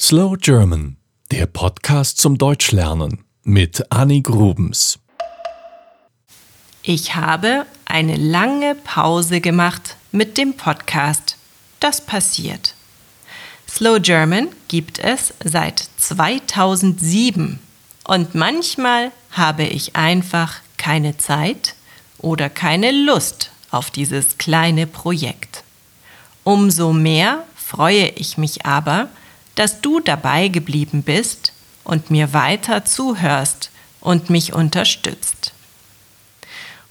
Slow German, der Podcast zum Deutschlernen mit Annie Grubens. Ich habe eine lange Pause gemacht mit dem Podcast. Das passiert. Slow German gibt es seit 2007 und manchmal habe ich einfach keine Zeit oder keine Lust auf dieses kleine Projekt. Umso mehr freue ich mich aber, dass du dabei geblieben bist und mir weiter zuhörst und mich unterstützt.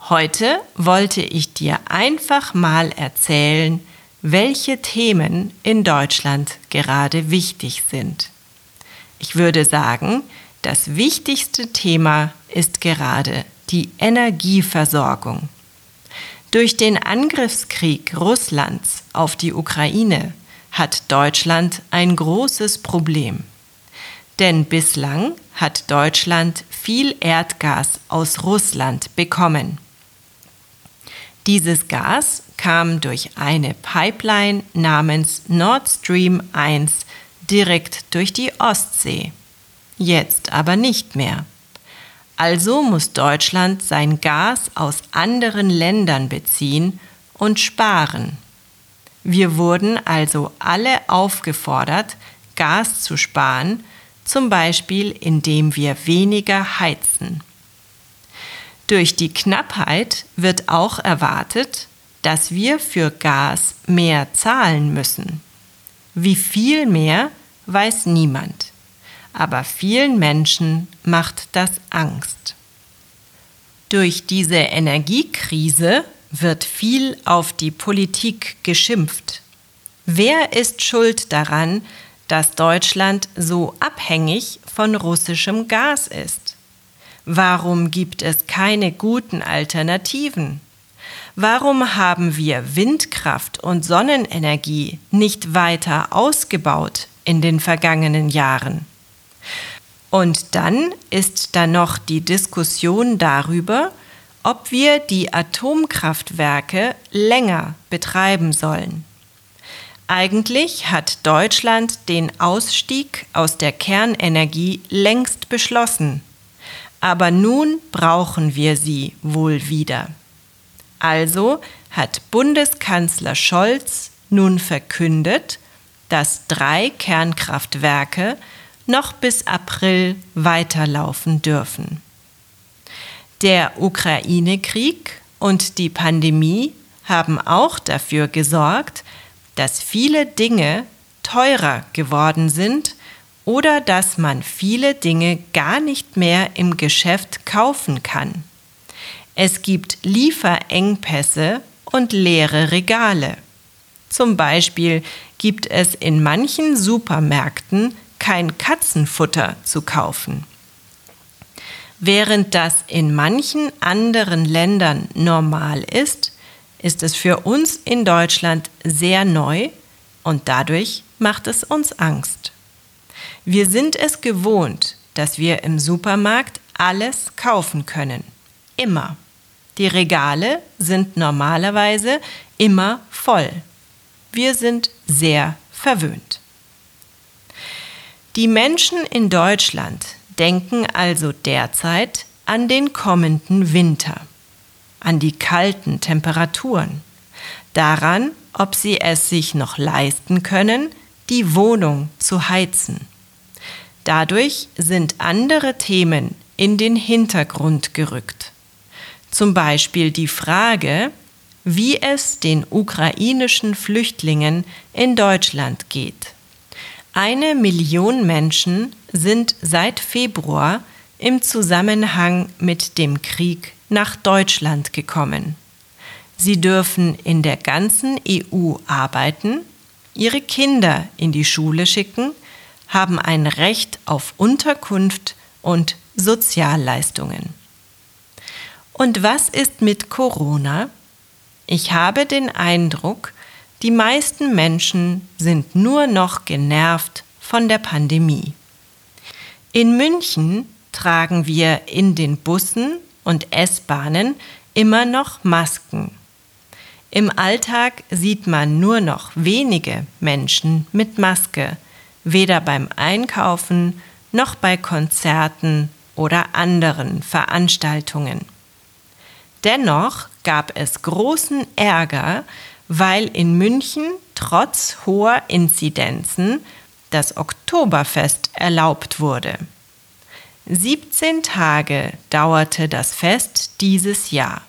Heute wollte ich dir einfach mal erzählen, welche Themen in Deutschland gerade wichtig sind. Ich würde sagen, das wichtigste Thema ist gerade die Energieversorgung. Durch den Angriffskrieg Russlands auf die Ukraine hat Deutschland ein großes Problem. Denn bislang hat Deutschland viel Erdgas aus Russland bekommen. Dieses Gas kam durch eine Pipeline namens Nord Stream 1 direkt durch die Ostsee. Jetzt aber nicht mehr. Also muss Deutschland sein Gas aus anderen Ländern beziehen und sparen. Wir wurden also alle aufgefordert, Gas zu sparen, zum Beispiel indem wir weniger heizen. Durch die Knappheit wird auch erwartet, dass wir für Gas mehr zahlen müssen. Wie viel mehr, weiß niemand. Aber vielen Menschen macht das Angst. Durch diese Energiekrise wird viel auf die Politik geschimpft. Wer ist schuld daran, dass Deutschland so abhängig von russischem Gas ist? Warum gibt es keine guten Alternativen? Warum haben wir Windkraft und Sonnenenergie nicht weiter ausgebaut in den vergangenen Jahren? Und dann ist da noch die Diskussion darüber, ob wir die Atomkraftwerke länger betreiben sollen. Eigentlich hat Deutschland den Ausstieg aus der Kernenergie längst beschlossen, aber nun brauchen wir sie wohl wieder. Also hat Bundeskanzler Scholz nun verkündet, dass drei Kernkraftwerke noch bis April weiterlaufen dürfen. Der Ukraine-Krieg und die Pandemie haben auch dafür gesorgt, dass viele Dinge teurer geworden sind oder dass man viele Dinge gar nicht mehr im Geschäft kaufen kann. Es gibt Lieferengpässe und leere Regale. Zum Beispiel gibt es in manchen Supermärkten kein Katzenfutter zu kaufen. Während das in manchen anderen Ländern normal ist, ist es für uns in Deutschland sehr neu und dadurch macht es uns Angst. Wir sind es gewohnt, dass wir im Supermarkt alles kaufen können. Immer. Die Regale sind normalerweise immer voll. Wir sind sehr verwöhnt. Die Menschen in Deutschland denken also derzeit an den kommenden Winter, an die kalten Temperaturen, daran, ob sie es sich noch leisten können, die Wohnung zu heizen. Dadurch sind andere Themen in den Hintergrund gerückt. Zum Beispiel die Frage, wie es den ukrainischen Flüchtlingen in Deutschland geht. Eine Million Menschen sind seit Februar im Zusammenhang mit dem Krieg nach Deutschland gekommen. Sie dürfen in der ganzen EU arbeiten, ihre Kinder in die Schule schicken, haben ein Recht auf Unterkunft und Sozialleistungen. Und was ist mit Corona? Ich habe den Eindruck, die meisten Menschen sind nur noch genervt von der Pandemie. In München tragen wir in den Bussen und S-Bahnen immer noch Masken. Im Alltag sieht man nur noch wenige Menschen mit Maske, weder beim Einkaufen noch bei Konzerten oder anderen Veranstaltungen. Dennoch gab es großen Ärger, weil in München trotz hoher Inzidenzen das Oktoberfest erlaubt wurde. 17 Tage dauerte das Fest dieses Jahr.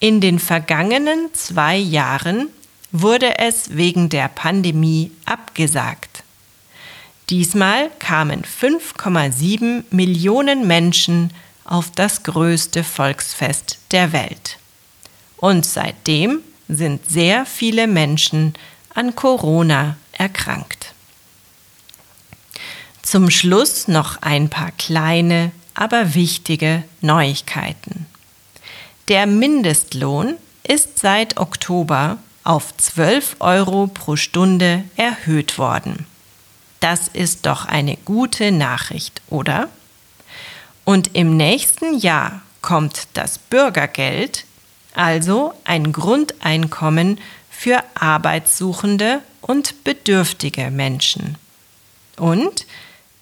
In den vergangenen zwei Jahren wurde es wegen der Pandemie abgesagt. Diesmal kamen 5,7 Millionen Menschen auf das größte Volksfest der Welt. Und seitdem sind sehr viele Menschen an Corona erkrankt. Zum Schluss noch ein paar kleine, aber wichtige Neuigkeiten. Der Mindestlohn ist seit Oktober auf 12 Euro pro Stunde erhöht worden. Das ist doch eine gute Nachricht, oder? Und im nächsten Jahr kommt das Bürgergeld, also ein Grundeinkommen für arbeitssuchende und bedürftige Menschen. Und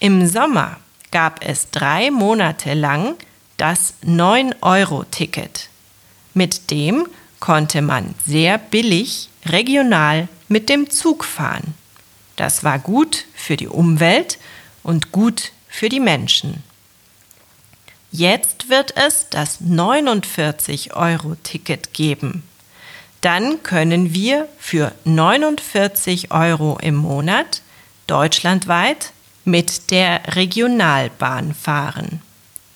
im Sommer gab es drei Monate lang das 9-Euro-Ticket. Mit dem konnte man sehr billig regional mit dem Zug fahren. Das war gut für die Umwelt und gut für die Menschen. Jetzt wird es das 49-Euro-Ticket geben. Dann können wir für 49 Euro im Monat deutschlandweit mit der Regionalbahn fahren.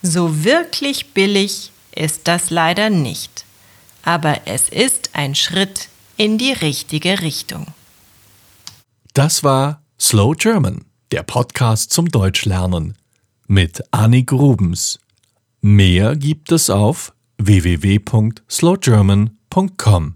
So wirklich billig ist das leider nicht, aber es ist ein Schritt in die richtige Richtung. Das war Slow German, der Podcast zum Deutschlernen mit Annik Rubens. Mehr gibt es auf www.slowgerman.com.